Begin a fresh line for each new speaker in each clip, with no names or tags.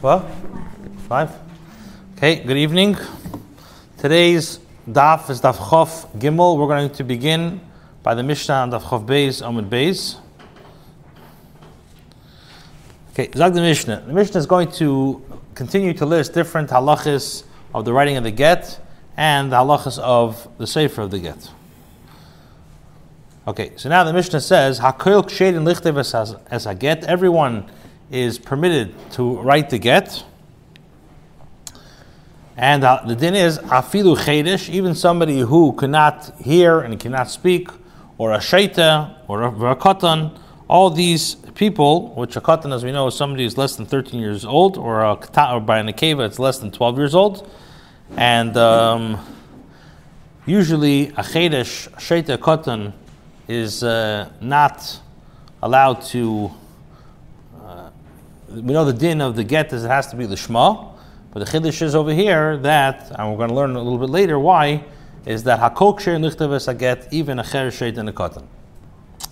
What? Five? Okay, good evening. Today's daf is daf chof gimel. We're going to begin by the Mishnah on daf chof beis, amud beis. Okay, Zag the Mishnah. The Mishnah is going to continue to list different halachas of the writing of the get and the halachas of the sefer of the get. Okay, so now the Mishnah says, Hakol kshed lichtev as a get. Everyone is permitted to write the get. And uh, the din is, afilu chedesh, even somebody who cannot hear and cannot speak, or a shaita, or a, katan, all these people, which a katan, as we know, is somebody who's less than 13 years old, or, a, or by an akeva, it's less than 12 years old. And um, usually a chedesh, shaita, katan, is uh, not allowed to. We know the din of the get is it has to be the shema, but the chiddush is over here that, and we're going to learn a little bit later why, is that hakol ksher nichtav a get even a cher sheit and a cotton.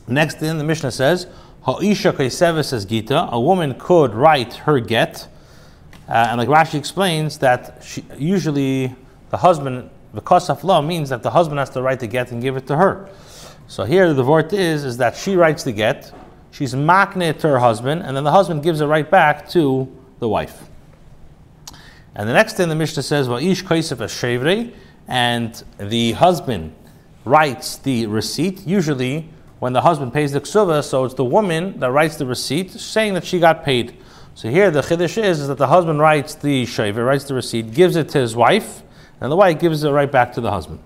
Next in the Mishnah says ha'isha kaiseves says gita, a woman could write her get, uh, and like Rashi explains that she, usually the husband the kosaf law means that the husband has to write the get and give it to her. So here the word is is that she writes the get, she's makne to her husband, and then the husband gives it right back to the wife. And the next thing the Mishnah says, well, ish kaisef shevre, and the husband writes the receipt. Usually, when the husband pays the ksuva, so it's the woman that writes the receipt, saying that she got paid. So here the chiddush is, is that the husband writes the shaver, writes the receipt, gives it to his wife, and the wife gives it right back to the husband.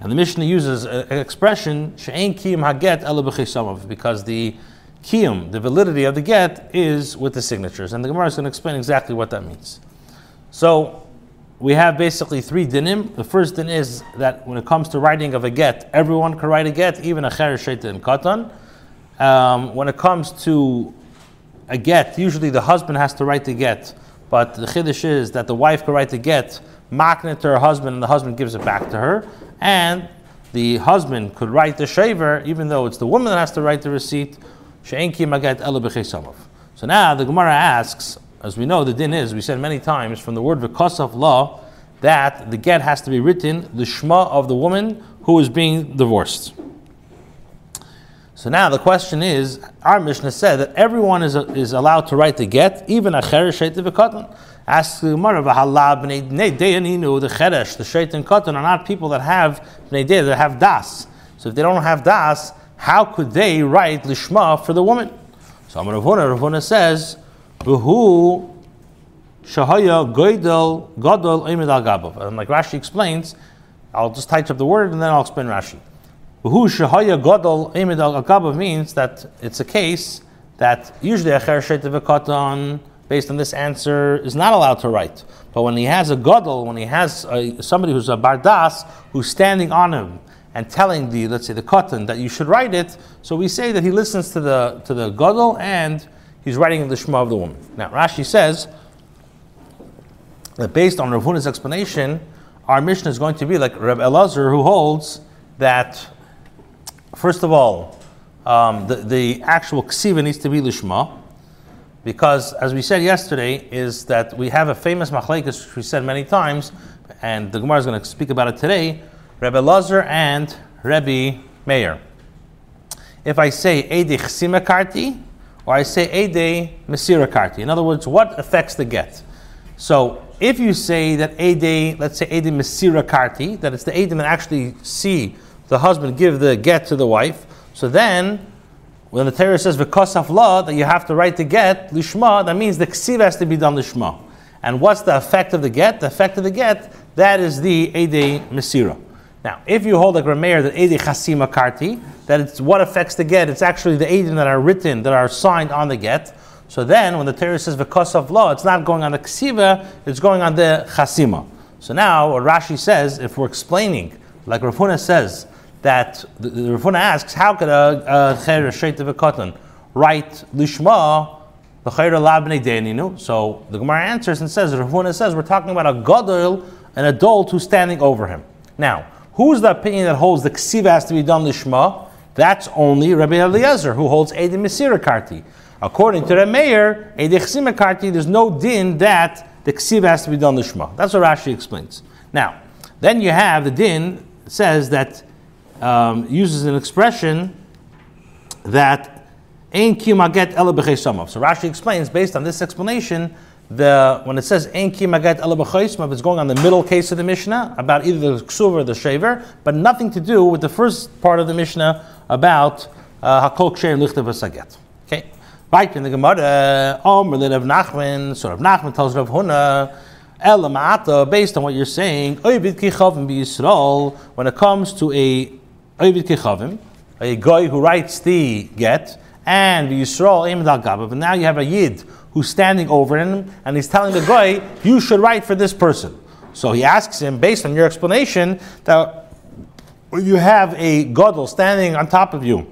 And the Mishnah uses an expression, She'en kiyum haget ela because the kiyum, the validity of the get, is with the signatures. And the Gemara is going to explain exactly what that means. So, we have basically three dinim. The first din is that when it comes to writing of a get, everyone can write a get, even a cher, sheta, and katan. Um, when it comes to a get, usually the husband has to write the get, but the chiddush is that the wife can write the get, maknet to her husband, and the husband gives it back to her and the husband could write the shaver, even though it's the woman that has to write the receipt. So now the Gemara asks, as we know, the din is, we said many times from the word of law, that the get has to be written, the shema of the woman who is being divorced. So now the question is, our Mishnah said that everyone is, is allowed to write the get, even a cheresh katan. Ask the Gemara, the cheresh, the shaitan katan are not people that have bnei that have das. So if they don't have das, how could they write lishma for the woman? So Amar Rav Huna, Ravuna says, "V'hu shahaya goydel gadol emid al gabav." And like Rashi explains, I'll just type up the word and then I'll explain Rashi. Who shahaya gadol emid al gabav means that it's a case that usually a cher katan based on this answer is not allowed to write. But when he has a gadol, when he has a, somebody who's a bardas who's standing on him and telling the let's say the katan that you should write it, so we say that he listens to the to the gadol and he's writing the shema of the woman. Now Rashi says that based on Rav Huna's explanation, our Mishnah is going to be like Reb Elazar who holds that First of all, um, the, the actual ksiva needs to be lishma, because as we said yesterday, is that we have a famous machlekes which we said many times, and the Gemara is going to speak about it today. Rebbe Lazar and Rebbe Meir. If I say Ede Chsima Karti, or I say Ede Mesira Karti, in other words, what affects the get? So if you say that Ede, let's say Ede Mesira Karti, that it's the Ede that actually see the husband give the get to the wife. So then, when the Torah says of law that you have to write the get lishma, that means the ksiv has to be done lishma. And what's the effect of the get? The effect of the get that is the ede mesira. Now, if you hold like Rameir that ede chasima karti, that it's what affects the get, it's actually the edim that are written that are signed on the get. So then, when the Torah says of law, it's not going on the ksiva, it's going on the chasima. So now, what Rashi says, if we're explaining, like Rav Huna says, that the, the Rav Huna asks, how could a, cher sheit of a cotton write lishma the cher labnei deninu? So the Gemara answers and says, Rav Huna says, we're talking about a gadol, an adult who's standing over him. Now, who's the opinion that holds the ksiva has to be done lishma? That's only Rabbi Eliezer, who holds Edim Mesira Karti. According to the mayor, dechsimakarti, there's no din that the ksiv has to be done lishma. That's what Rashi explains. Now, then you have the din says that um, uses an expression that ein kimaget ela b'cheisamav. So Rashi explains based on this explanation. The, when it says ein kimaget ela b'cheisamav, it's going on the middle case of the Mishnah about either the ksuv or the shaver, but nothing to do with the first part of the Mishnah about uh, hakol ksher lichtav v'saget. Okay. Right in the Gemara, Omer Rav Nachman, so Rav Nachman tells Rav Huna, Elamata, based on what you're saying, when it comes to a Kichavim, a guy who writes the get, and the Yisrael Al Gabav, and now you have a Yid who's standing over him, and he's telling the guy, you should write for this person. So he asks him, based on your explanation, that you have a Godel standing on top of you,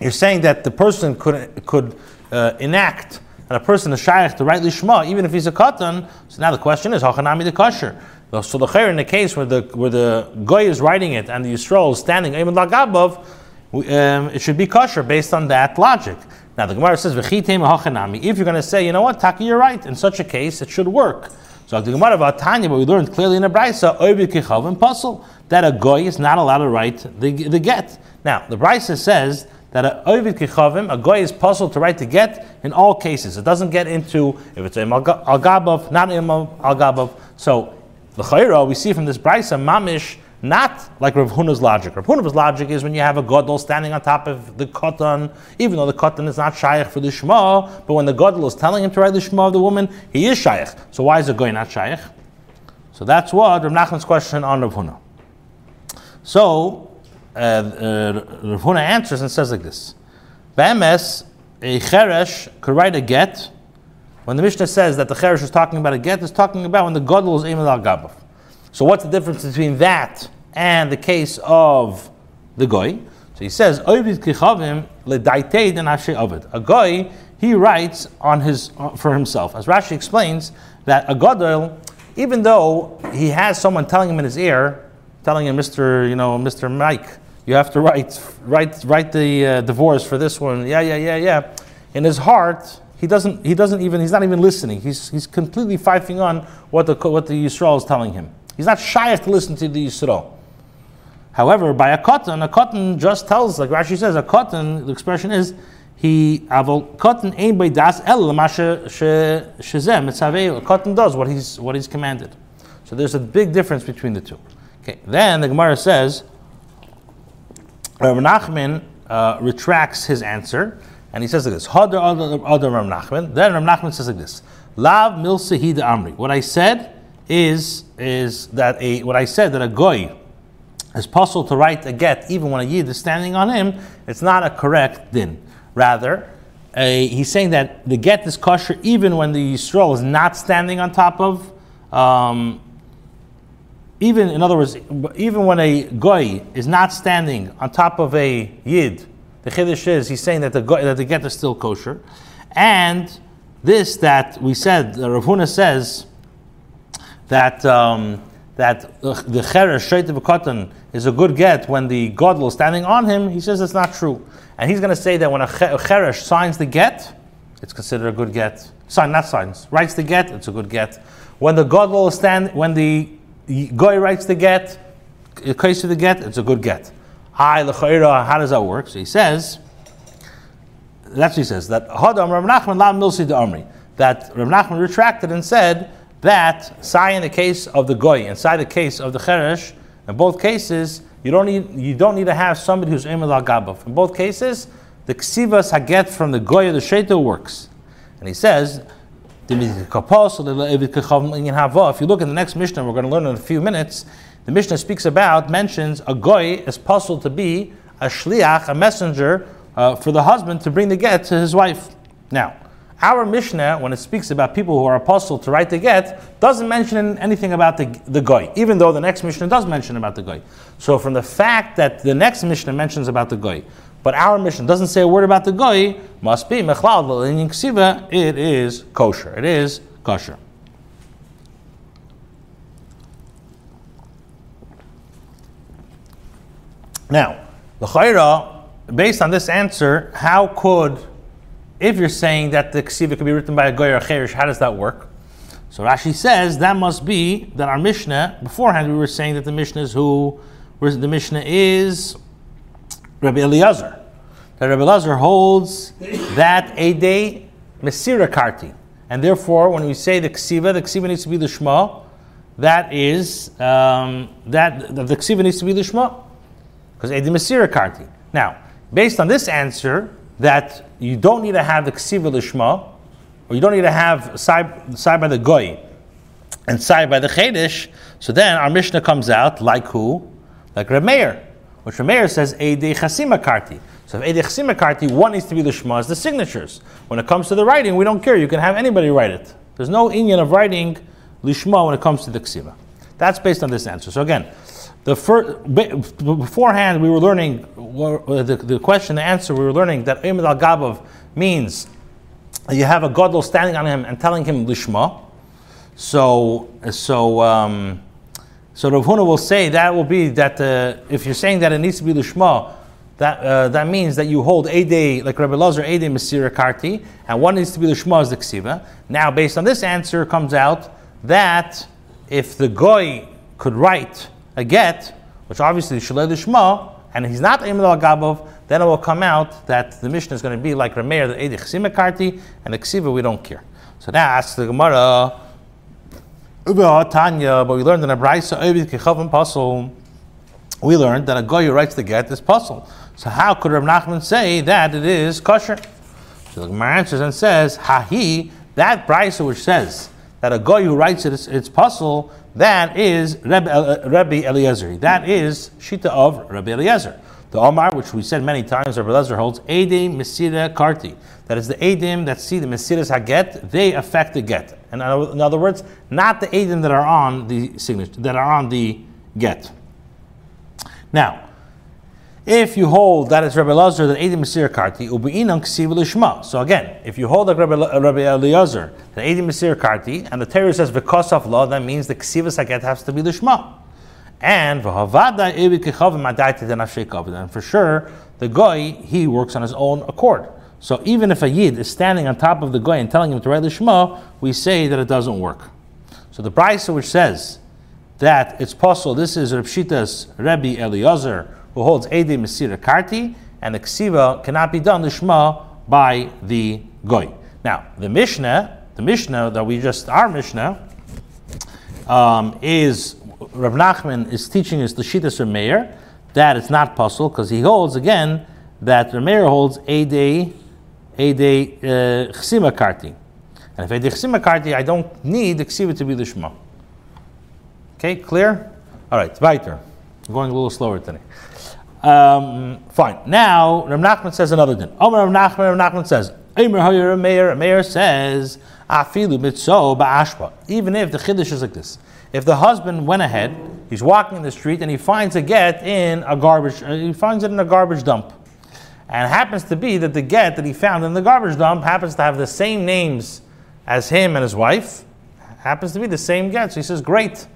you're saying that the person could, could uh, enact and a person is shaykh to write lishma, even if he's a katan. So now the question is, hachanami the kosher. So the chair in the case where the where the goy is writing it and the yisrael is standing ayman lagabov, um, it should be kosher based on that logic. Now the Gemara says. If you're going to say, you know what, Taki, you're right. In such a case, it should work. So the Gemara about Tanya, but we learned clearly in the Brisa, oivid kichav and pasul that a goy is not allowed to write the, the get. Now the Brisa says that a ovid kichavim, a goy is puzzled to write the get in all cases. It doesn't get into if it's a al gabav, not im al gabav. So the chayra we see from this brisa mamish not like Rav Huna's logic. Rav Huna's logic is when you have a godel standing on top of the katan, even though the katan is not shaykh for the shema, but when the godel is telling him to write the shema of the woman, he is shaykh. So why is the goy not shaykh? So that's what Rav Nachman's question on Rav Huna. So uh, uh, Rav Huna answers and says like this: Be'emes, a cheresh could write a get. When the Mishnah says that the cheresh is talking about a get, it's talking about when the gadol is aimed al gabav. So what's the difference between that and the case of the goy? So he says. A goy he writes on his for himself, as Rashi explains that a gadol, even though he has someone telling him in his ear, telling him, Mister, you know, Mister Mike, you have to write write write the uh, divorce for this one. Yeah, yeah, yeah, yeah. In his heart, he doesn't he doesn't even he's not even listening. He's he's completely fifing on what the what the Yisrael is telling him. He's not shy to listen to the Yisrael. However, by a cotton, a cotton just tells, like Rashi says, a cotton. The expression is he avol cotton ain by das el shezem. Cotton does what he's what he's commanded. So there's a big difference between the two. Okay. Then the Gemara says Rav Nachman uh, retracts his answer and he says like this: Rav Nachman. Then Rav Nachman says like this: Lav milsehid amri. What I said is is that a what I said that a goy is possible to write a get even when a yid is standing on him. It's not a correct din. Rather, a, he's saying that the get is kosher even when the yisrael is not standing on top of um, even in other words, even when a goy is not standing on top of a yid, the chiddush is he's saying that the that the get is still kosher, and this that we said, the Rav Huna says that um, that the cheresh shayt katan is a good get when the godel is standing on him. He says it's not true, and he's going to say that when a cheresh signs the get, it's considered a good get. Sign, not signs, writes the get, it's a good get. When the godel is stand, when the Goy writes the get, the case of the get, it's a good get. Hi, l'chayra, how does that work? So he says, that's what he says, that Hadam Rav Nachman milsi de Amri. That Rav Nachman retracted and said that, say in the case of the Goy, inside the case of the Cheresh, in both cases, you don't need, you don't need to have somebody who's Emil al. In both cases, the Ksivas Haget from the Goy of the Sheto works. And he says, if you look in the next Mishnah, we're going to learn in a few minutes. The Mishnah speaks about, mentions a goy is puzzled to be a shliach, a messenger uh, for the husband to bring the get to his wife. Now, our Mishnah, when it speaks about people who are apostle to write the get, doesn't mention anything about the, the goy, even though the next Mishnah does mention about the goy. So, from the fact that the next Mishnah mentions about the goy, but our Mishnah doesn't say a word about the goy, must be mechlal. It is kosher. It is kosher. Now, the chayra, based on this answer, how could if you're saying that the ksiva could be written by a goy or cherish, how does that work? So Rashi says that must be that our Mishnah, beforehand we were saying that the Mishnah is who, the Mishnah is Rabbi Eliezer. That Rabbi Eliezer holds that a day Mesira Karti. And therefore, when we say the Ksiva, the Ksiva needs to be the Shema, that is, um, that the Ksiva needs to be the Shema. Because Edi Mesira Karti. Now, based on this answer, that you don't need to have the Ksiva Lishma, or you don't need to have side, side by the Goy and side by the Chedesh, so then our Mishnah comes out like who? Like Rameir, which Rameir says Eidei Chasima Karti. So if Eidei Chasima Karti, one needs to be the Shema, the signatures. When it comes to the writing, we don't care. You can have anybody write it. There's no Indian of writing Lishma when it comes to the Ksiva. That's based on this answer. So again, the first, beforehand we were learning the, the question, the answer. We were learning that Imad al Gabav means you have a gadol standing on him and telling him lishma. So so um, so Rav Huna will say that will be that uh, if you're saying that it needs to be lishma, that uh, that means that you hold a day like Rabbi Lazar a day Masira Karti, and one needs to be lishma as the ksiva. Now, based on this answer, comes out that if the goy could write a get, which obviously is Shalei Lishma, and he's not Imel al Gabov, then it will come out that the Mishnah is going to be like Rameir, the Edich Simakarti, and the Ksiva, we don't care. So now asks the Gemara, Tanya, but we learned in a Braisa, Pasul, we learned that a guy who writes the get is pasul. So how could Rav Nachman say that it is kosher? So the Gemara answers and says, Hahi, that Braisa which says that a guy who writes it, it's, it's pasul, that is Rabbi, Eliezer. That is Shita of Rabbi Eliezer. The Omar, which we said many times, Rabbi Eliezer holds Edim Mesira Karti. That is the Edim that see the Mesiras Haget, they affect the get. And in other words, not the Edim that are on the signature, that are on the get. Now, if you hold that it's Rabbi Elazar that Edim Mesir Karti, Ubi'inam Ksiv Lishma. So again, if you hold that Rabbi, uh, Rabbi Eliezer that Edim Mesir Karti, and the Torah says of law, that means the Ksivas Haget has to be Lishma. And and for sure, the guy he works on his own accord. So even if a yid is standing on top of the guy and telling him to write lishma, we say that it doesn't work. So the brisa which says that it's possible, this is Reb Shita's Rebbe Eliezer who holds Ede Mesira Karti, and the Ksiva cannot be done Lishma by the Goy. Now, the Mishnah, the Mishnah that we just, our Mishnah, um, is Rav Nachman is teaching us the Shittas Rameir that it's not possible because he holds again that Rameir holds Ede Ede uh, Karti. And if Ede Chsima Karti, I don't need the Ksiva to be the Shema. Okay, clear? All right, weiter. I'm going a little slower today. Um, fine. Now, Rav Nachman says another thing. Omer Rav Nachman, Rav Nachman says, Omer Hoyer Meir, Meir says, Afilu mitzo ba'ashpa. Even if the chiddush is like this. If the husband went ahead, he's walking in the street and he finds a get in a garbage, uh, he finds it in a garbage dump. And happens to be that the get that he found in the garbage dump happens to have the same names as him and his wife. Happens to be the same get. So he says, Great.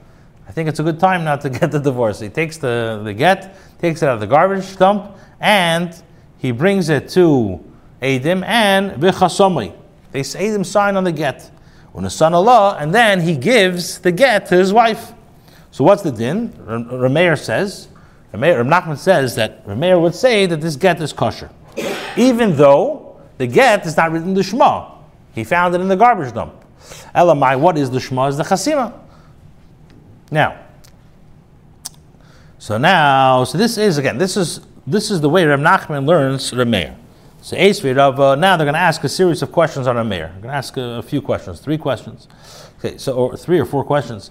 I think it's a good time now to get the divorce. He takes the, the get, takes it out of the garbage dump, and he brings it to Adim and Vichasomi. They say Adim sign on the get. When the son Allah, and then he gives the get to his wife. So what's the din? Rameir says, Rameir, Nachman says that Rameir would say that this get is kosher. Even though the get is not written in the Shema. He found it in the garbage dump. Elamai, what is the Shema? Is the Chasima. Now, so now, so this is again, this is this is the way Rav Nachman learns Rameir. So Esvi Rav, uh, now they're going to ask a series of questions on Rameir. They're going to ask a, a, few questions, three questions. Okay, so or three or four questions.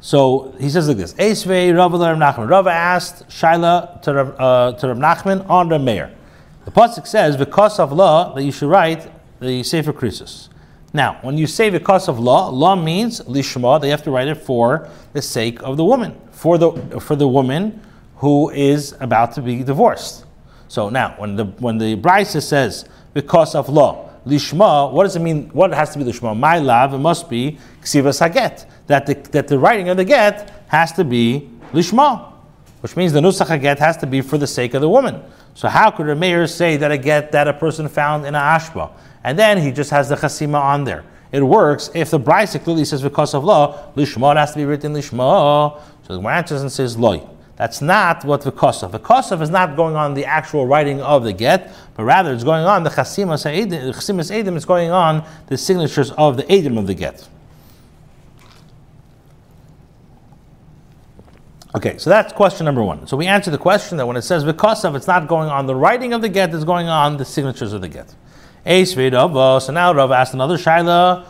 So he says like this: Esvi Rav Rav Nachman. Rav asked Shaila to Rav, uh, to Rav Nachman on Rameir. The pasuk says, "Because of law that you should write the Sefer Krisus." Now, when you say because of law, law means lishma. They have to write it for the sake of the woman, for the for the woman who is about to be divorced. So now, when the when the brisa says because of law, lishma, what does it mean? What has to be lishma? My love, it must be ksivas haget. That the that the writing of the get has to be lishma, which means the nusach haget has to be for the sake of the woman. So how could a mayor say that a get that a person found in a ashba? And then he just has the chasima on there. It works if the Brisa clearly says because of law, lishma has to be written lishma. So the Gemara and says loy. That's not what v'kosav. V'kosav is not going on the actual writing of the get, but rather it's going on the chasimas edim. It's going on the signatures of the edim of the get. Okay, so that's question number one. So we answer the question that when it says of, it's not going on the writing of the get, it's going on the signatures of the get. So now Rav asked another shaila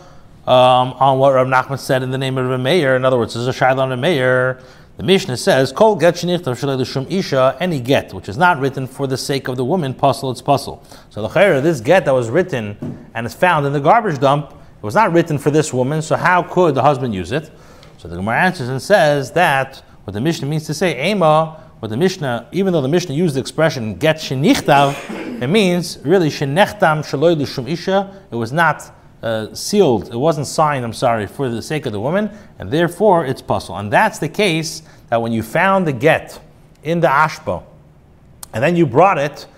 um, on what Rav Nachman said in the name of a mayor. In other words, there's a shaila on a mayor. The Mishnah says, "Kol get shum isha any get which is not written for the sake of the woman, pasul it's pasul." So the chayra, this get that was written and is found in the garbage dump, it was not written for this woman. So how could the husband use it? So the Gemara answers and says that what the Mishnah means to say, Ema, what the Mishnah, even though the Mishnah used the expression get shenichtav, it means really shenechtam shaloy l'shum isha. It was not uh, sealed, it wasn't signed, I'm sorry, for the sake of the woman, and therefore it's pasul. And that's the case that when you found the get in the ashpo, and then you brought it,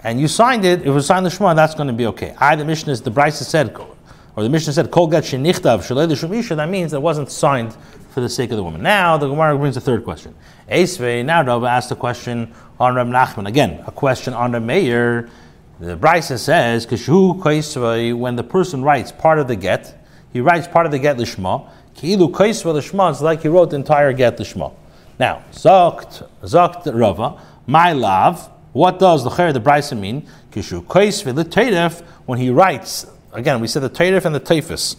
and you signed it, it was signed the Shema, that's going to be okay. I, the Mishnah, is the Brisa said, or the Mishnah said, Kol get shenichtav shaloy l'shum isha, that means it wasn't signed for the sake of the woman. Now the Gemara brings a third question. Esvei, now Rava asked a question on Rab Nachman. Again, a question on the mayor. The Brisa says, Kishu Kaisvei, when the person writes part of the get, he writes part of the get lishma. Ki'ilu Kaisva lishma, it's like he wrote the entire get lishma. Now, Zokt, Zokt Rava, my love, what does the Cher the Brisa mean? Kishu Kaisva the when he writes, again, we said the Teiref and the Teifus.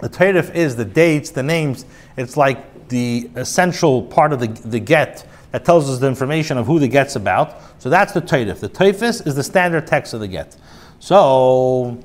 The Teiref is the dates, the names, it's like the essential part of the, the get that tells us the information of who the get's about. So that's the Taif. The Taifis is the standard text of the get. So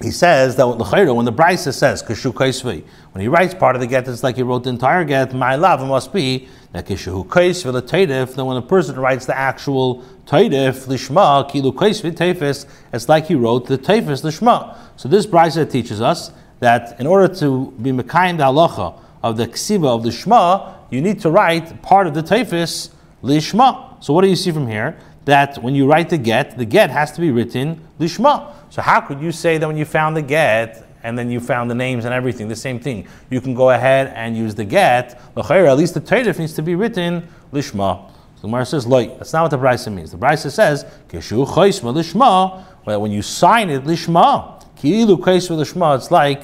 he says that when the Brisa says Kishu Kaisvi, when he writes part of the get, it's like he wrote the entire get. My love must be that Kishu Kaisvi the Taif. Then when a person writes the actual Taif Lishma Kilu Kaisvi Taifis, it's like he wrote the Taifis Lishma. So this Brisa teaches us that in order to be Mekayim the halacha of the ksiva of the Shema, you need to write part of the Taifis lishma. So what do you see from here? That when you write the get, the get has to be written lishma. So how could you say that when you found the get and then you found the names and everything, the same thing? You can go ahead and use the get. At least the Taif needs to be written lishma. So the says, Loy. That's not what the Brisa means. The Brisa says, Keshu choisma lishma. When you sign it lishma, ki'ilu choisma lishma, it's like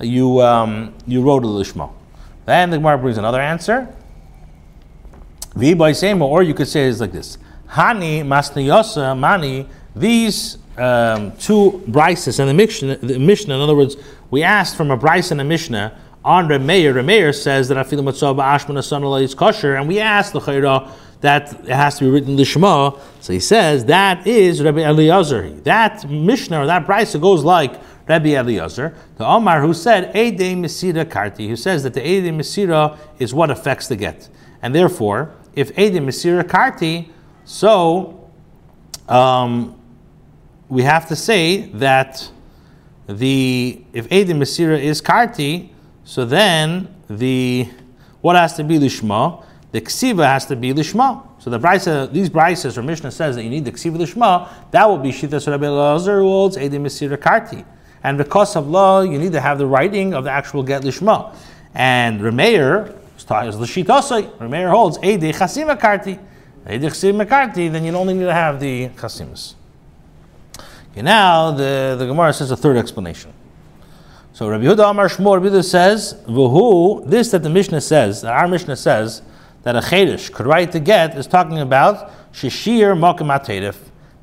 you um, you wrote a lishma. Then the Gemara brings another answer. Or you could say it's like this. Hani masniyosa mani. These um, two brises and the Mishnah, the Mishnah, in other words, we asked from a bryce and a Mishnah on Remeir. Remeir says that afilu matzah ba'ashman asan is kosher, and we asked the Chayra that it has to be written Lishma. So he says that is Rabbi Eliezer. That Mishnah or that bryce goes like Rabbi Eliezer, the Omar who said Eidei Mesira Karti, who says that the Eidei Mesira is what affects the get. And therefore, if Eidei Mesira Karti, so um, we have to say that the if Eidei Mesira is Karti, so then the what has to be Lishma? The Ksiva has to be Lishma. So the brisa, these brises or Mishnah says that you need the Ksiva Lishma, that will be Shita Rabbi Elazar who holds Mesira Karti. And because of law, you need to have the writing of the actual get lishma. And Remeir is l'shitosai. Remeir holds Eidei chasima karti. Eidei chasima karti, then you only need to have the chasimas. Okay, now the, the Gemara says a third explanation. So Rabbi Yehuda Amar Shmuel, Rabbi Yehuda says, V'hu, this that the Mishnah says, that our Mishnah says, that a Chedesh could write the get, is talking about Shishir Mokim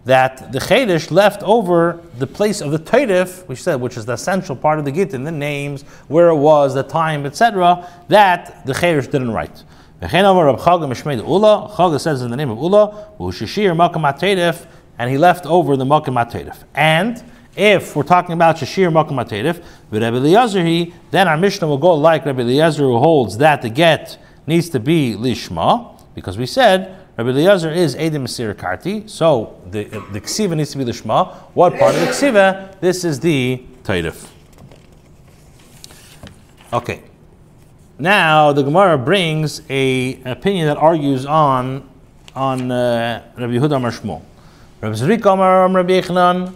that the Chedesh left over the place of the Teirif, which said, which is the essential part of the Gittin, the names, where it was, the time, etc., that the Chedesh didn't write. Chaga says in the name of Ula, and he left over the Makam And if we're talking about Shashir Rebbe Eliezer, then our Mishnah will go like Rebbe Eliezer who holds that the get needs to be Lishma, because we said Rabbi Eliezer is Edim Mesir Karti, so the, the Ksiva needs to be the Shema. What part of the Ksiva? This is the Taidif. Okay. Now the Gemara brings a opinion that argues on on uh, Rabbi Yehuda Amar. Rabbi Zrik Amar Rabbi Yechanan.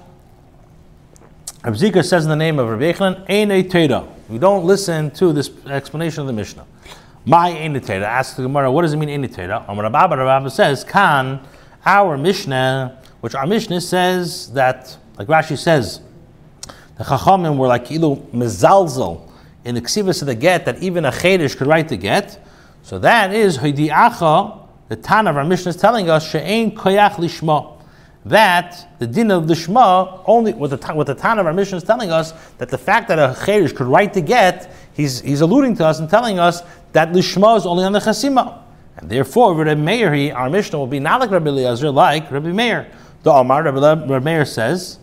Rabbi Zika says in the name of Rabbi Yochanan, Ein. We don't listen to this explanation of the Mishnah. My Ein Teda. Ask the Gemara, what does it mean Ein Teda? Amar Rabba, Rabba says, Kan, our Mishnah, which our Mishnah says that, like Rashi says, the Chachamim were like ilu mezalzel in the ksivas of the get that even a chedish could write the get. So that is hidiacha. The Tan of our Mishnah is telling us she'ein koyach lishma. That the din of the Shema only what the what the Tan of our Mishnah is telling us that the fact that a chedish could write the get, he's he's alluding to us and telling us that lishma is only on the chasima. And therefore, Rabbi Meir, our Mishnah will be not like Rabbi Eliezer, like Rabbi Meir. The Omar, Rabbi, Meir says,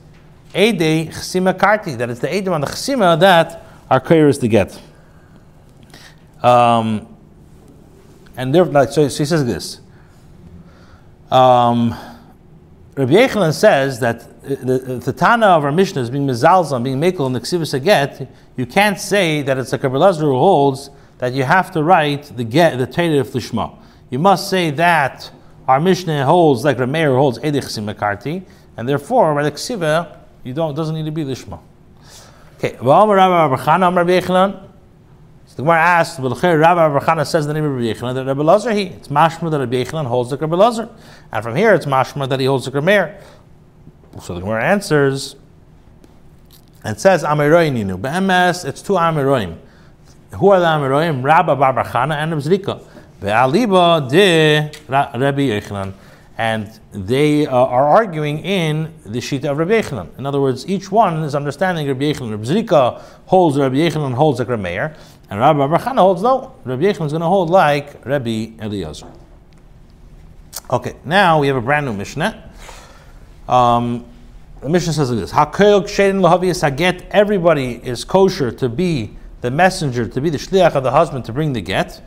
Ede chsima karti, that it's the Edom on the chsima that our kair is to get. Um, and there, like, so, so he says this. Um, Rabbi Yechanan says that the, the Tana of our Mishnah is being mezalzah, being mekel in the ksivus get. You can't say that it's like a Rabbi who holds that you have to write the get the of Lishma. You must say that our Mishnah holds like Rameir holds Edich Simakarti, and therefore by the Ksiva, you don't doesn't need to be Lishma. Okay, so the Gemara but Rabbi Rabbi says the name of Rabbi Yechanan that Rabbi Lazar he. It's mashma that Rabbi Yechanan holds the Rabbi Lazar, and from here it's mashma that he holds the Rameir. So the Gemara answers and says Amiroininu. Be'emes, it's two Amiroim. Who are the Amiroim? Rabbi Bar Chana and Rabbi Zrika. Be'aliba de Rabbi Yechanan. And they uh, are arguing in the Shita of Rabbi Yechanan. In other words, each one is understanding Rabbi Yechanan. Rabbi Zrika holds Rabbi Yechanan holds like Rameir. And Rabbi Bar holds no. Rabbi Yechanan is going to hold like Rabbi Eliezer. Okay, now we have a brand new Mishnah. Um, the Mishnah says like this: Hakoyok shedin lahaviyas haget. Everybody is kosher to be the messenger, to be the shliach of the husband to bring the get.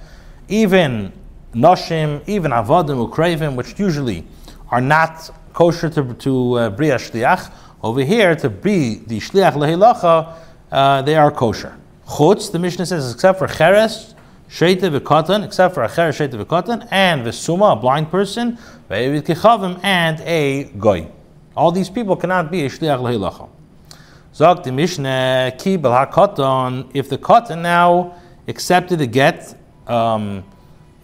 Even noshim, even avodim ukravim, which usually are not kosher to to uh, bria shliach. Over here, to be the shliach lehilacha, uh, they are kosher. Chutz, the Mishnah says, except for cheres, sheita v'katan, except for a cheres, sheita v'katan, and v'suma, a blind person, and a goy. All these people cannot be a shliach lehilacha. Zog the Mishnah, ki katan, if the katan now accepted the get, um,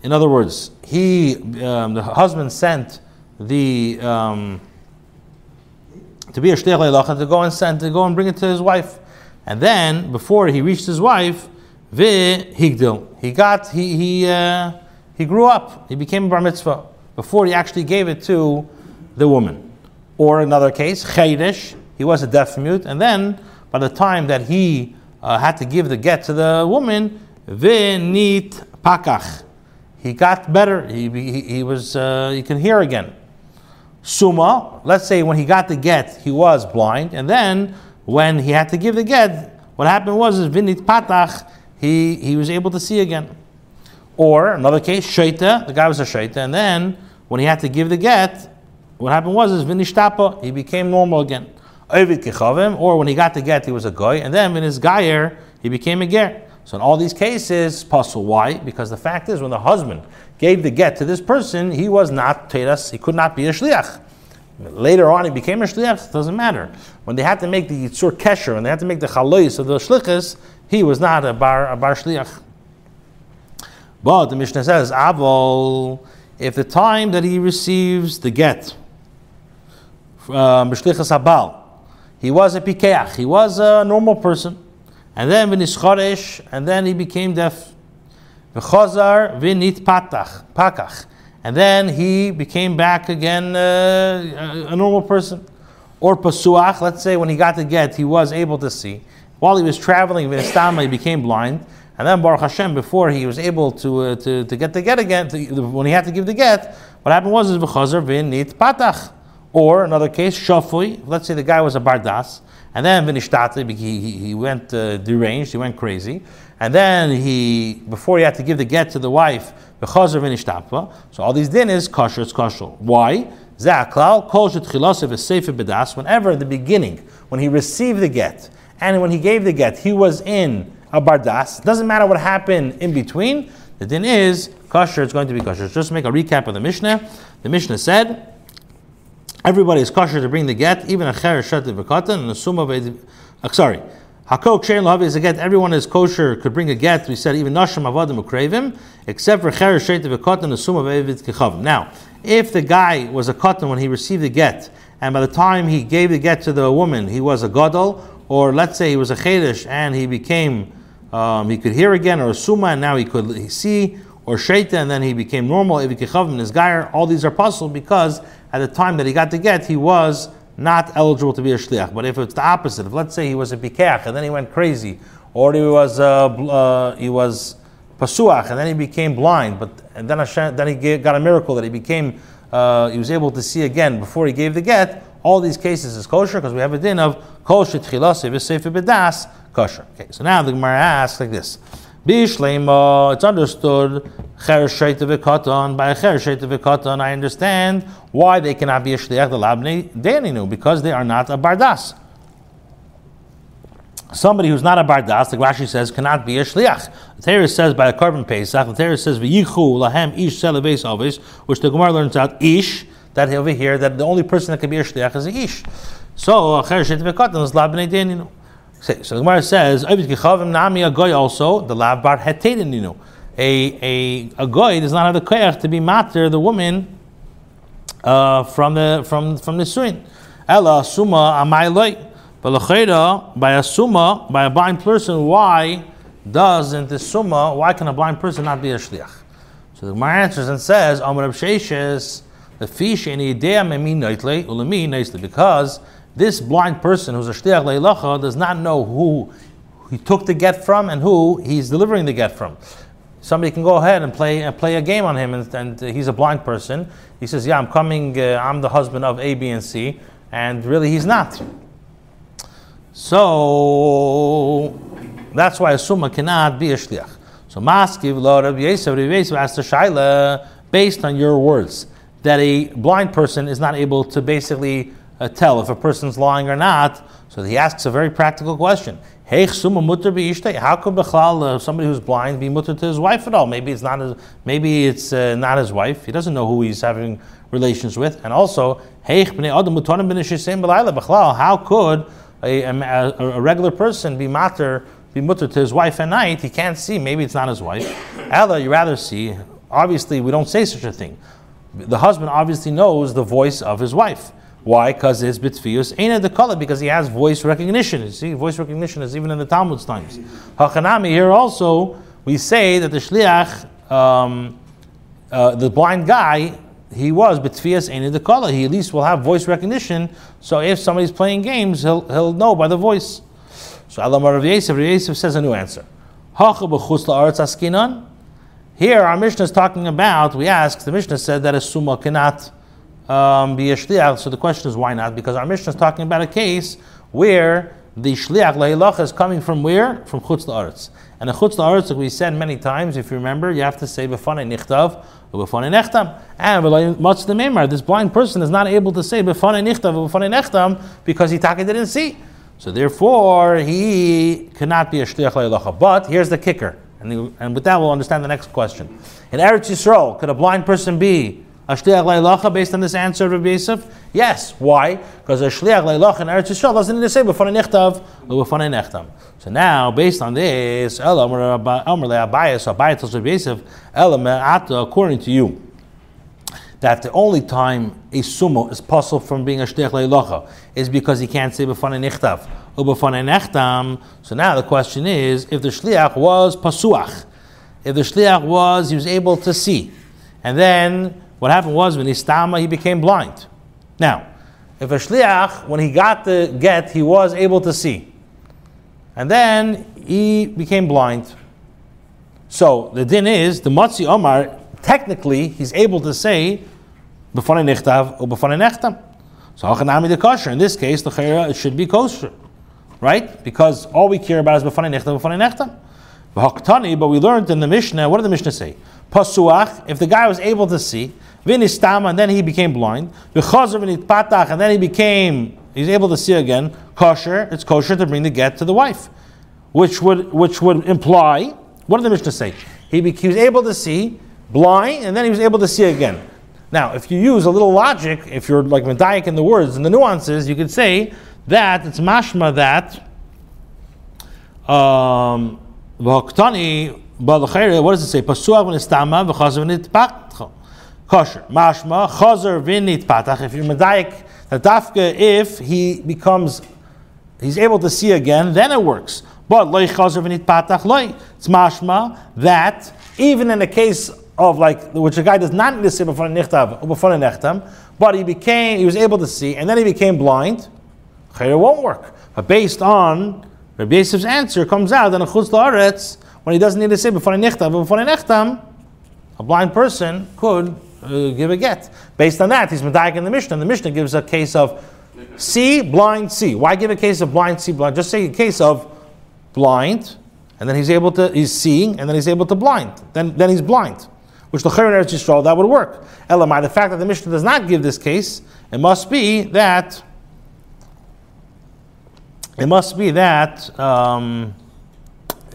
in other words, he, um, the husband sent the, um, to be a lehilacha, to go and send, to go and bring it to his wife. And then, before he reached his wife, vi higdil. He got, he, he, uh, he grew up. He became a bar mitzvah before he actually gave it to the woman. Or another case, chaydish, he was a deaf mute, and then by the time that he uh, had to give the get to the woman, nit pakach. He got better. He, he, he was, uh, he can hear again. Suma, let's say when he got the get, he was blind, and then when he had to give the get, what happened was is vinit patach, he, he was able to see again. Or another case, shaita, the guy was a shaita, and then when he had to give the get, what happened was is vinishtapa, he became normal again. Or when he got the get, he was a guy, and then in his gayer, he became a ger. So in all these cases, pasul. Why? Because the fact is, when the husband gave the get to this person, he was not teras, he could not be a shliach. Later on, he became a shliach. It doesn't matter. When they had to make the yitzur kesher, when they had to make the chalois of the shlichus, he was not a bar a bar shliach. But the Mishnah says, Avol, if the time that he receives the get, um, abal, he was a pikeach, he was a normal person, and then v'nischoresh, and then he became deaf. V'chozar v'nit patach, pakach and then he became back again uh, a normal person. Or pasuach, let's say when he got the get, he was able to see. While he was traveling in he became blind. And then Baruch Hashem, before he was able to, uh, to, to get the get again, to, when he had to give the get, what happened was is v'chazer v'nit patach. Or another case, shafui. Let's say the guy was a bardas, and then v'nishtate, he, he, he went uh, deranged, he went crazy, and then he, before he had to give the get to the wife, so all these din is kosher, it's kosher. Why? Zaklal, kol shetchilasev is sefer bedas. Whenever in the beginning, when he received the get, and when he gave the get, he was in a bardas. Doesn't matter what happened in between. The din is kosher. It's going to be kosher. Just make a recap of the Mishnah. The Mishnah said, everybody is kosher to bring the get, even a cheresh shetiv and a summa Uh, sorry. Hakok shein lahavi is a get. Everyone is kosher could bring a get. We said even nashim avadim ukravim, except for cheres sheit v'katan asum of evid kechavim. Now, if the guy was a katan when he received the get, and by the time he gave the get to the woman, he was a gadol, or let's say he was a chedesh and he became, um, he could hear again, or a suma, and now he could see, or shaita, and then he became normal, evid kechavim, his gayer. All these are possible because at the time that he got the get, he was not eligible to be a shliach. But if it's the opposite, if let's say he was a bikach and then he went crazy, or he was uh, uh, he was pasuach and then he became blind, but and then Hashem, then he got a miracle that he became uh, he was able to see again before he gave the get. All these cases is kosher because we have a din of kol shetchilas bedas kosher. Okay, so now the Gemara asks like this. Bishlema, it's understood, katan, by katan, I understand why they cannot be a shliach the labne daninu, because they are not a bardas. Somebody who's not a bardas, like Rashi says, cannot be a shliach. The Torah says by a carbon pesach, the Torah says v'yichu lahem ish selabeis avis, which the Gemara learns out ish, that over here, that the only person that can be a shliach is a ish. So, katan is labne daninu. So the Gemara says, also the lav bar hetetin. A a a goy does not have the koyach to be matter the woman uh, from the from from the suin. Ella suma amayloi. But by a suma by a blind person, why doesn't the suma? Why can a blind person not be a shliach? So the Gemara answers and says, Amar Absheshes, the fish in idea memi noitle ulemi nicely because this blind person who's a shliach leilacha does not know who he took the get from and who he's delivering the get from. Somebody can go ahead and play uh, play a game on him, and, and he's a blind person. He says, "Yeah, I'm coming. Uh, I'm the husband of A, B, and C," and really he's not. So that's why a summa cannot be a shliach. So maskiv lo Rabbi Yosef, Rabbi asked the shaila based on your words that a blind person is not able to basically uh, tell if a person's lying or not. So he asks a very practical question. How could uh, somebody who's blind be mutter to his wife at all? Maybe it's not his, maybe it's uh, not his wife. He doesn't know who he's having relations with. And also, how could a, a, a regular person be matter be mutter to his wife at night? He can't see. Maybe it's not his wife. Ella, you rather see. Obviously, we don't say such a thing. The husband obviously knows the voice of his wife. Why? Because his bitfius ain't the color because he has voice recognition. You see, voice recognition is even in the Talmud's times. Hachanami here also we say that the shliach, um, uh, the blind guy, he was bitfius ain't the color. He at least will have voice recognition. So if somebody's playing games, he'll he'll know by the voice. So Yosef, Rav Yosef says a new answer. Here, our Mishnah is talking about. We ask The Mishnah said that a summa cannot um. So the question is why not? Because our mission is talking about a case where the shliach leilach is coming from where? From chutz la'aretz. And the chutz la'aretz, like we said many times, if you remember, you have to say b'fanei nichtav b'fanei nechtam. And much the memar, this blind person is not able to say b'fanei nichtav b'fanei nechtam because he taka didn't see. So therefore, he cannot be a shliach leilach. But here's the kicker. And, and with that, we'll understand the next question. In Eretz Yisrael, could a blind person be based on this answer of Yosef? Yes. Why? Because a shliach leilacha in Eretz Yisrael doesn't need to say b'fanei nechtav b'fanei nechtam. So now, based on this, Ela Amar Le'abayas, so Abayas tells Rabbi Me'ata, eh, according to you, that the only time a sumo is possible from being a shliach leilacha is because he can't say b'fanei nechtav or nechtam. So now the question is, if the shliach was pasuach, if the shliach was, he was able to see, and then what happened was when Istama, he became blind. Now, if a shliach, when he got the get, he was able to see, and then he became blind. So the din is the matzi omar. Technically, he's able to say b'fanei nichtav or b'fanei nechtam. So hachanami the kosher. In this case, the chayra it should be kosher, right? Because all we care about is b'fanei nichtav, b'fanei nechtam. But we learned in the Mishnah. What did the Mishnah say? Pasuach. If the guy was able to see, Vinistama, and then he became blind. V'chazer v'nitpatach, and then he became, he's able to see again. Kosher, it's kosher to bring the get to the wife. Which would, which would imply, what did the Mishnah say? He, be, he was able to see, blind, and then he was able to see again. Now, if you use a little logic, if you're like Medayik in the words and the nuances, you could say that it's mashma that Um, what does it say? Pasuach v'nistama v'chazer v'nitpach. Kosher. Mashma, chazer v'nitpatach. If you're medayik, dafka, if he becomes, he's able to see again, then it works. But loy chazer v'nitpatach loy. It's mashma that even in the case of like which a guy does not need to see before or before nechtam, but he became he was able to see and then he became blind. It won't work. But based on Rabbi Yosef's answer, comes out that a chutz laaretz when he doesn't need to sit before or before nechtam, a blind person could uh, give a get. Based on that, he's medayik in the Mishnah. The Mishnah gives a case of see blind see. Why give a case of blind see blind? Just say a case of blind, and then he's able to he's seeing, and then he's able to blind. Then then he's blind which the Chayrin Eretz Yisrael, that would work. Elamai, the fact that the Mishnah does not give this case, it must be that it must be that um,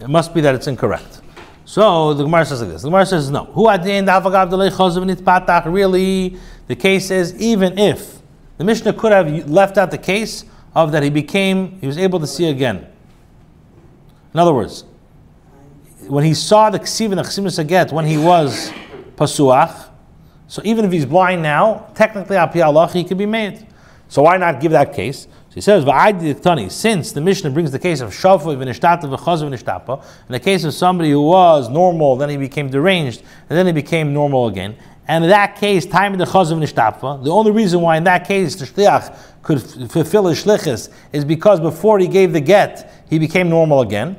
it must be that it's incorrect. So the Gemara says like this. The Gemara says no. Who Really, the case is even if the Mishnah could have left out the case of that he became, he was able to see again. In other words, when he saw the ksiv and the chsimus when he was pasuach. So even if he's blind now, technically api he could be made. So why not give that case? So he says, since the Mishnah brings the case of Shafa v'nishtata v'chazav v'nishtapa, in the case of somebody who was normal, then he became deranged, and then he became normal again. And in that case, time of the chazav nishtapa, the only reason why in that case the shliach could fulfill his shlichus is because before he gave the get, he became normal again.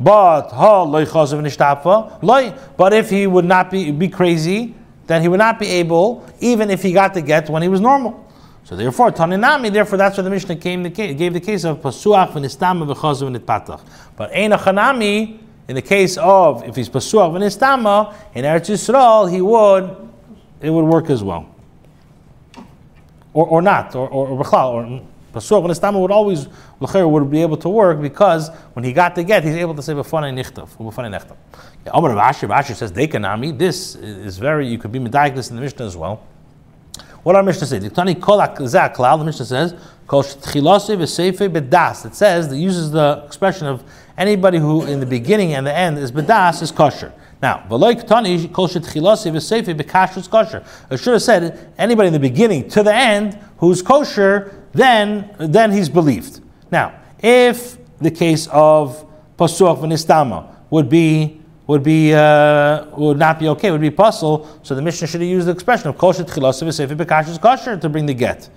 But ha loy chazu v'nishtapa, loy, but if he would not be, be crazy, then he would not be able, even if he got the get when he was normal. So therefore, Taninami, therefore that's why the Mishnah came the case, gave the case of Pasuach v'nistama v'chazu v'nitpatach. But Ein Chanami, in the case of, if he's Pasuach v'nistama, in Eretz Yisrael, he would, it would work as well. Or, or not, or, or, or, or Pasuach and Istama would always would be able to work because when he got the get, he's able to say b'fanei nichtav, b'fanei nechtav. Amar Rashi, Rashi says dekanami. This is very you could be medayik in the Mishnah as well. What our Mishnah says? The Mishnah says kol shechilase v'seife bedas. It says that uses the expression of anybody who in the beginning and the end is bedas is kosher. Now, v'loik tani kol shetchilasi v'seife bekashrus kosher. I should have said anybody in the beginning to the end who's kosher then, then he's believed. Now, if the case of pasuach v'nistama would be would be uh, would not be okay, would be puzzle. So the Mishnah should have used the expression of kol shetchilasi v'seife bekashrus kosher to bring the get.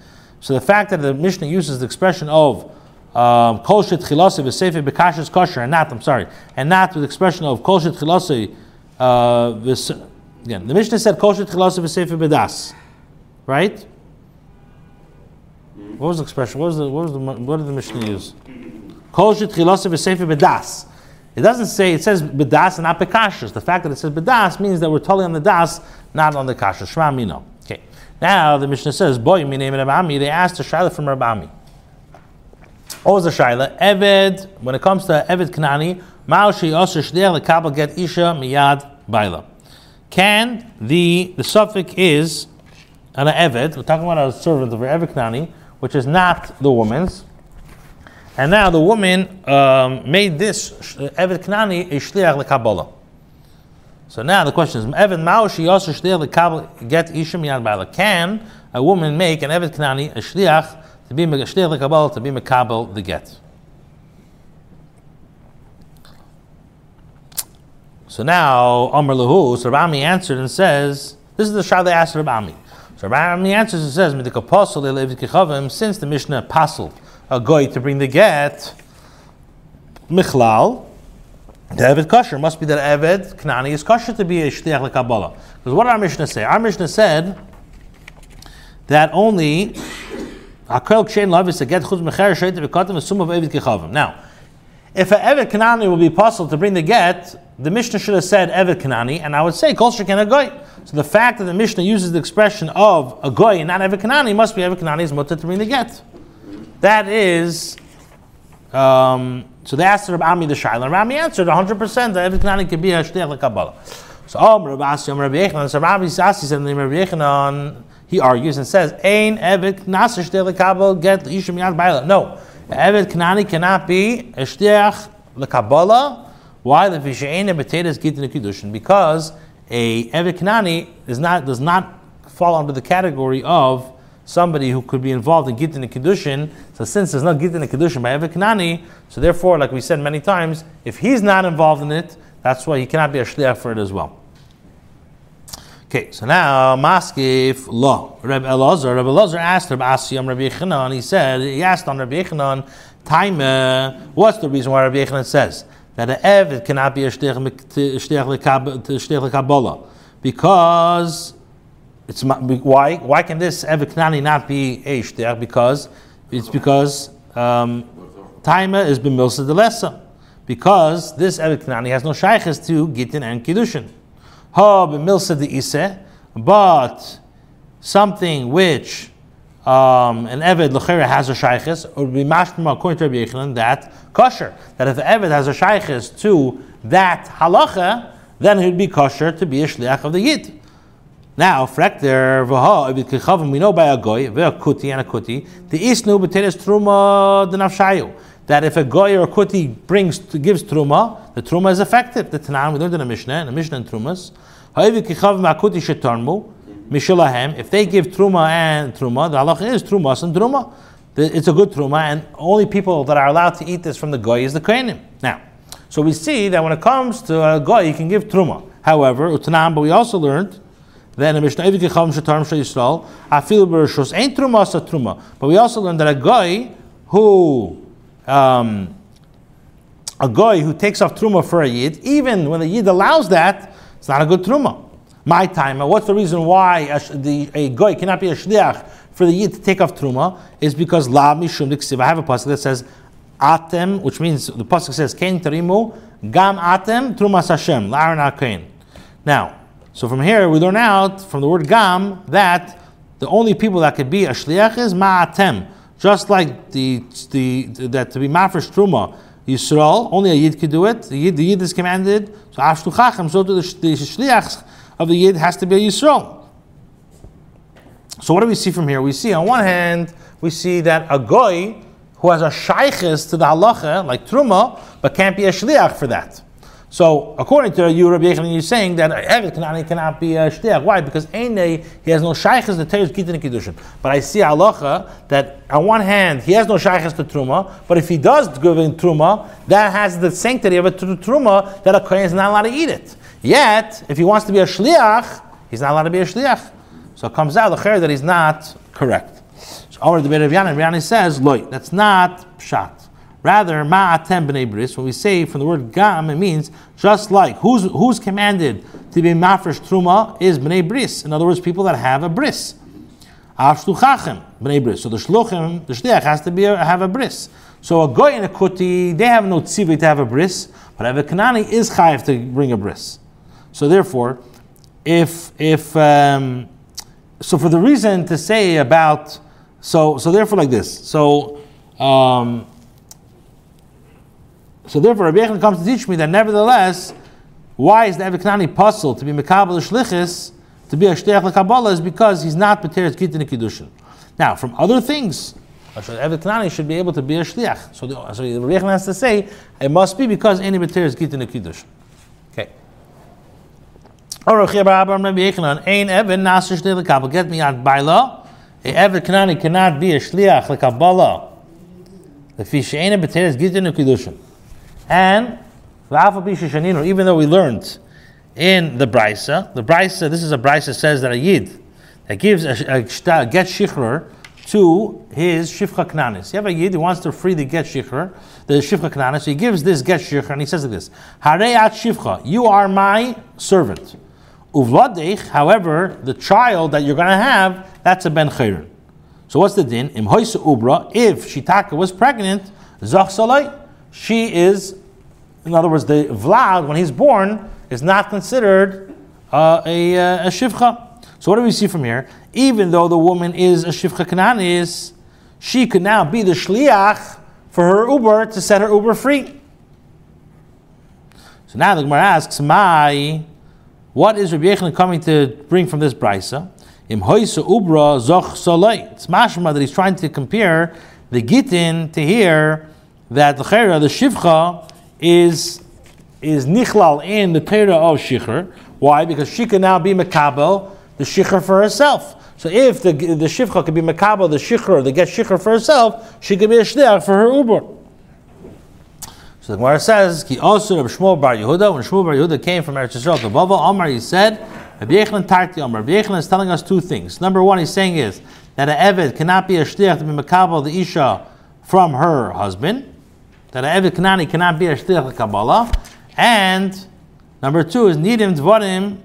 So the fact that the Mishnah uses the expression of um, kol shet chilase v'sefer bekashas kosher, and not, I'm sorry, and not with the expression of kol shet chilase, uh, again, the Mishnah said kol shet chilase v'sefer bedas, right? What was the expression? What was the, what was the, what did the Mishnah use? Kol shet chilase v'sefer bedas. It doesn't say, it says bedas and not bekashas. The fact that it says bedas means that we're totally on the das, not on the kasha. Shema mino. Okay. Now the Mishnah says, boy, mi name it Rabbi Ami. They asked a shayla from Rabbi Ami. What was the shaila? Eved, when it comes to Eved Kanani, Ma'oshi Osir Shdei Lekabel Get Isha Miyad Baila. Can the, the suffix is an Eved, we're talking about a servant of Eved Kanani, which is not the woman's. And now the woman um, made this Eved Kanani a Shliach Lekabbalah. So now the question is, Eved Ma'oshi Osir Shdei Lekabel Get Isha Miyad Baila. Can a woman make an Eved Kanani a Shliach to be Shtei Lekabal, to be Mekabel the get. So now, Amr Lahu, so Rabbi Ami answered and says, this is the shah they asked Rabbi Ami. So Rabbi Ami answers and says, since the Mishnah passel a goy to bring the get, Michlal, the Eved kosher must be that Eved Knani is kosher to be a Shtiach Lekabbalah. Because what did our Mishnah say? Our Mishnah said that only Akel kshen is get chutz mecher sheit v'katem v'sum of eved kichavim. Now, if an eved kanani will be possible to bring the get, the Mishnah should have said eved Knani, and I would say kol shekin a goy. So the fact that the Mishnah uses the expression of a goy and not eved kanani must be eved kanani's mutter to bring the get. That is. Um, so they asked Rabbi Ami the Shaila, and Rami answered 100% that eved kanani could be a shtech Kabbalah. So, oh, Rabbi Asi, Rabbi Yechanan, so Rabbi Asi said Rabbi Yechanan, he argues and says, Ein Evet Knasir Shtei Lekabel Get Ishim Yad Baila. No, Evet Knani cannot be a Shteach lekabala. Why? Because a eved kanani is not does not fall under the category of somebody who could be involved in Gittin and Kedushin. So since there's no Gittin and Kedushin by Eved Kanani, so therefore, like we said many times, if he's not involved in it, that's why he cannot be a shliach for it as well. Okay, so now Maskif Lo. Reb Elazar, Reb Elazar asked Reb Asiyam Rabbi Yechanan, he said, he asked on Rabbi Yechanan, time, what's the reason why Rabbi Yechanan says that an Eved cannot be a shliach Kabbalah? Because it's why why can this Eviknani not be a shtiach? Because it's because um, Taima is b'milsa delesa. Because this Eved Knani has no shaykhs to Gittin and Kiddushin. Ha b'milsa deise, but something which um, an Eved Lechera has a shaykhs, or be mashma according to Rabbi that kosher. That if the Eved has a shaykhs to that halacha, then it would be kosher to be a shliach of the Yid. Now, frekter v'ha we know by a goy ve'akuti and a kuti the isnu b'teres truma denafshayu that if a goy or a kuti brings gives truma, the truma is effective. The Tanan we learned in the Mishnah, in the Mishnah and trumas. Ha'ivik kichav ma'akuti shetarmu mishulahem. If they give truma and truma, the halacha is trumas and truma. It's a good truma, and only people that are allowed to eat this from the goy is the kohenim. Now, so we see that when it comes to a goy, you can give truma. However, utanam, but we also learned then a Mishnah Evik Chom Shatarm Yisrael, Afil Bereshus ain't Truma Sa Truma. But we also learned that a guy who um, a guy who takes off Truma for a Yid, even when the Yid allows that, it's not a good Truma. My time, what's the reason why a, the, a guy cannot be a Shliach for the Yid to take off Truma? Is because La Mishum Diksiv. I have a pasuk that says Atem, which means the pasuk says Kain Tarimu, Gam Atem Trumas Hashem, La'aron Now, so from here we learn out from the word gam that the only people that could be a shliach is ma'atem. Just like the, the, that to be mafresh truma Yisrael, only a yid could do it. The yid, the yid is commanded. So ashtu chacham, so to the, the shliach of the yid has to be a Yisrael. So what do we see from here? We see on one hand we see that a goy who has a shaykhis to the halacha like truma, but can't be a shliach for that. So, according to you, Rabbi Yechon, you're saying that Eved Kanani cannot be a shtiach. Why? Because he has no shaykhs the Teres Gitin and Kiddushin. But I see halacha that on one hand, he has no shaykhs to Truma, but if he does give in Truma, that has the sanctity of a Truma that a Kohen is not allowed to eat it. Yet, if he wants to be a shliach, he's not allowed to be a shliach. So it comes out the that he's not correct. So, over the Rav Yanan, Yanan says, Loy, that's not pshat. Rather, ma'atem b'nei bris, when we say from the word gam, it means just like who's who's commanded to be mafresh truma is b'nei bris. In other words, people that have a bris. Avshluchachem b'nei bris. So the shluchim, the shliach has to be a, have a bris. So a goy and a kuti, they have no tzivi to have a bris, but a kanani is chayiv to bring a bris. So therefore, if if um, so, for the reason to say about so so therefore like this. So. Um, so therefore, Rabbi Yechon comes to teach me that nevertheless, why is the Eviknani puzzle to be Mekabel Shlichis, to be a Shteach Kabbalah, is because he's not Pateres Gittin Kiddushin. Now, from other things, uh, Eviknani should be able to be a Shliach. So, so Rabbi Yechon has to say, it must be because any Pateres Gittin Kiddushin. Okay. Get me by law. A Eviknani cannot be a Shliach like Kabbalah. The fish ain't a Pateres Gittin Kiddushin. And even though we learned in the Brisa, the Brisa, this is a Brisa says that a Yid that gives a, a, a get shikhr to his shifcha knanis. You have a Yid who wants to free the get shikhr, the shifcha knanis, so he gives this get shikhr and he says like this, Hareyat shifcha, you are my servant. Uvladech, however, the child that you're going to have, that's a ben chayrin. So what's the din? Im ubra, if Shitaka was pregnant, zach salai, she is, in other words, the Vlad, when he's born, is not considered uh, a, uh, a Shivcha. So what do we see from here? Even though the woman is a Shivcha Kananis, she could now be the Shliach for her Uber to set her Uber free. So now the Gemara asks, "My, what is Rabbi Yechon coming to bring from this brisa? Im hoisa ubra zoch. It's mashma that he's trying to compare the gitin to here that the chera, the shivcha, is is nichlal in the Torah of Shikhr. Why? Because she can now be Makabel, the Shikhr for herself. So if the, the Shivcha could be Makabel, the Shikhr, the get Shikhr for herself, she could be a Shliach for her Uber. So the Gemara says, Ki also Rabbi Shmuel Bar Yehuda, when Shmuel Bar Yehuda came from Eretz Yisrael to Bava, Omar, he said, Rabbi Yechlan Tarti Omar. Rabbi Yechlan is telling us two things. Number one, he's saying is that an Eved cannot be a Shliach to be Makabel, the Isha, from her husband. That an Eved Kanani cannot be a Shliach Kabbalah. And number two is Nidim Dvarim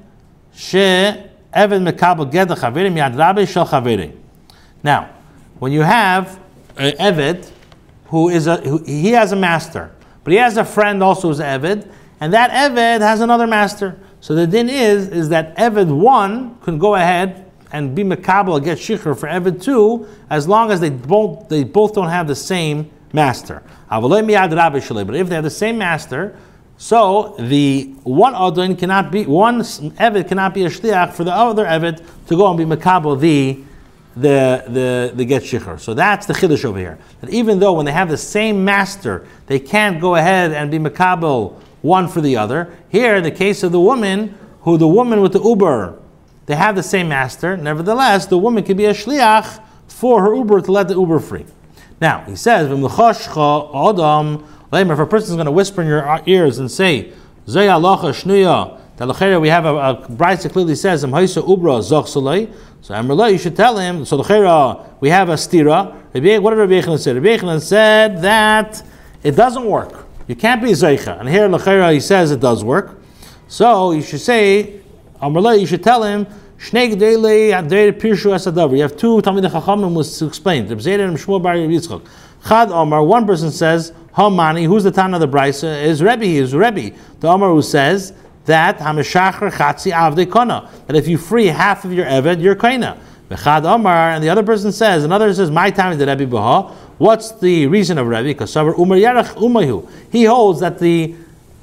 She Eved Mekabel Ged Chaverim Yad Rabbi Shel Chaverim. Now, when you have an Eved who is a who, he has a master, but he has a friend also who's Eved, and that Eved has another master. So the din is is that Eved one can go ahead and be Mekabel get Shikhr for Eved two, as long as they both they both don't have the same master. But if they have the same master, so the one Adon cannot be one Eved cannot be a shliach for the other Eved to go and be makabel the the the the get shikhr. So that's the chiddush over here. That even though when they have the same master, they can't go ahead and be makabel one for the other. Here, in the case of the woman, who the woman with the uber, they have the same master. Nevertheless, the woman can be a shliach for her uber to let the uber free. Now he says, Adam if a person is going to whisper in your ears and say, shnuya, that we have a, a bride that clearly says, ubra So Amrullah, you should tell him. So we have a stira. What did Rabbi Yechanan say? Rabbi Yechanan said that it doesn't work. You can't be zeicha. And here lechera he says it does work. So you should say, Amrullah, you should tell him. You have two Talmidei Chachamim was explained. Reb Zayda and Shmuel Bar Yitzchak. Chad Omar. One person says Hamani, who's the Tana of the Brisa, is Rebbe, is Rebbe. The Omar who says that Hamashachar Chatzi Avde Kona, that if you free half of your Eved, you're Kaina. Bechad Omar, and the other person says, another says, My time is the Rebbe Baha. What's the reason of Rebbe? Because Umar Yarach Umayu. He holds that the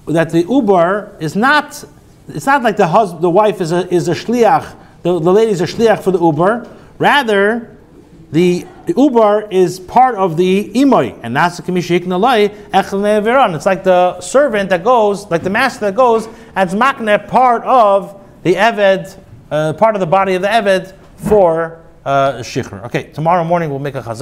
that the Uber is not it's not like the husband the wife is a is a shliach, the, the lady is a shliach for the Uber. Rather, the uber is part of the imoy, and the It's like the servant that goes, like the master that goes, and it's makne part of the eved, uh, part of the body of the eved for uh, shikhr. Okay, tomorrow morning we'll make a chazal.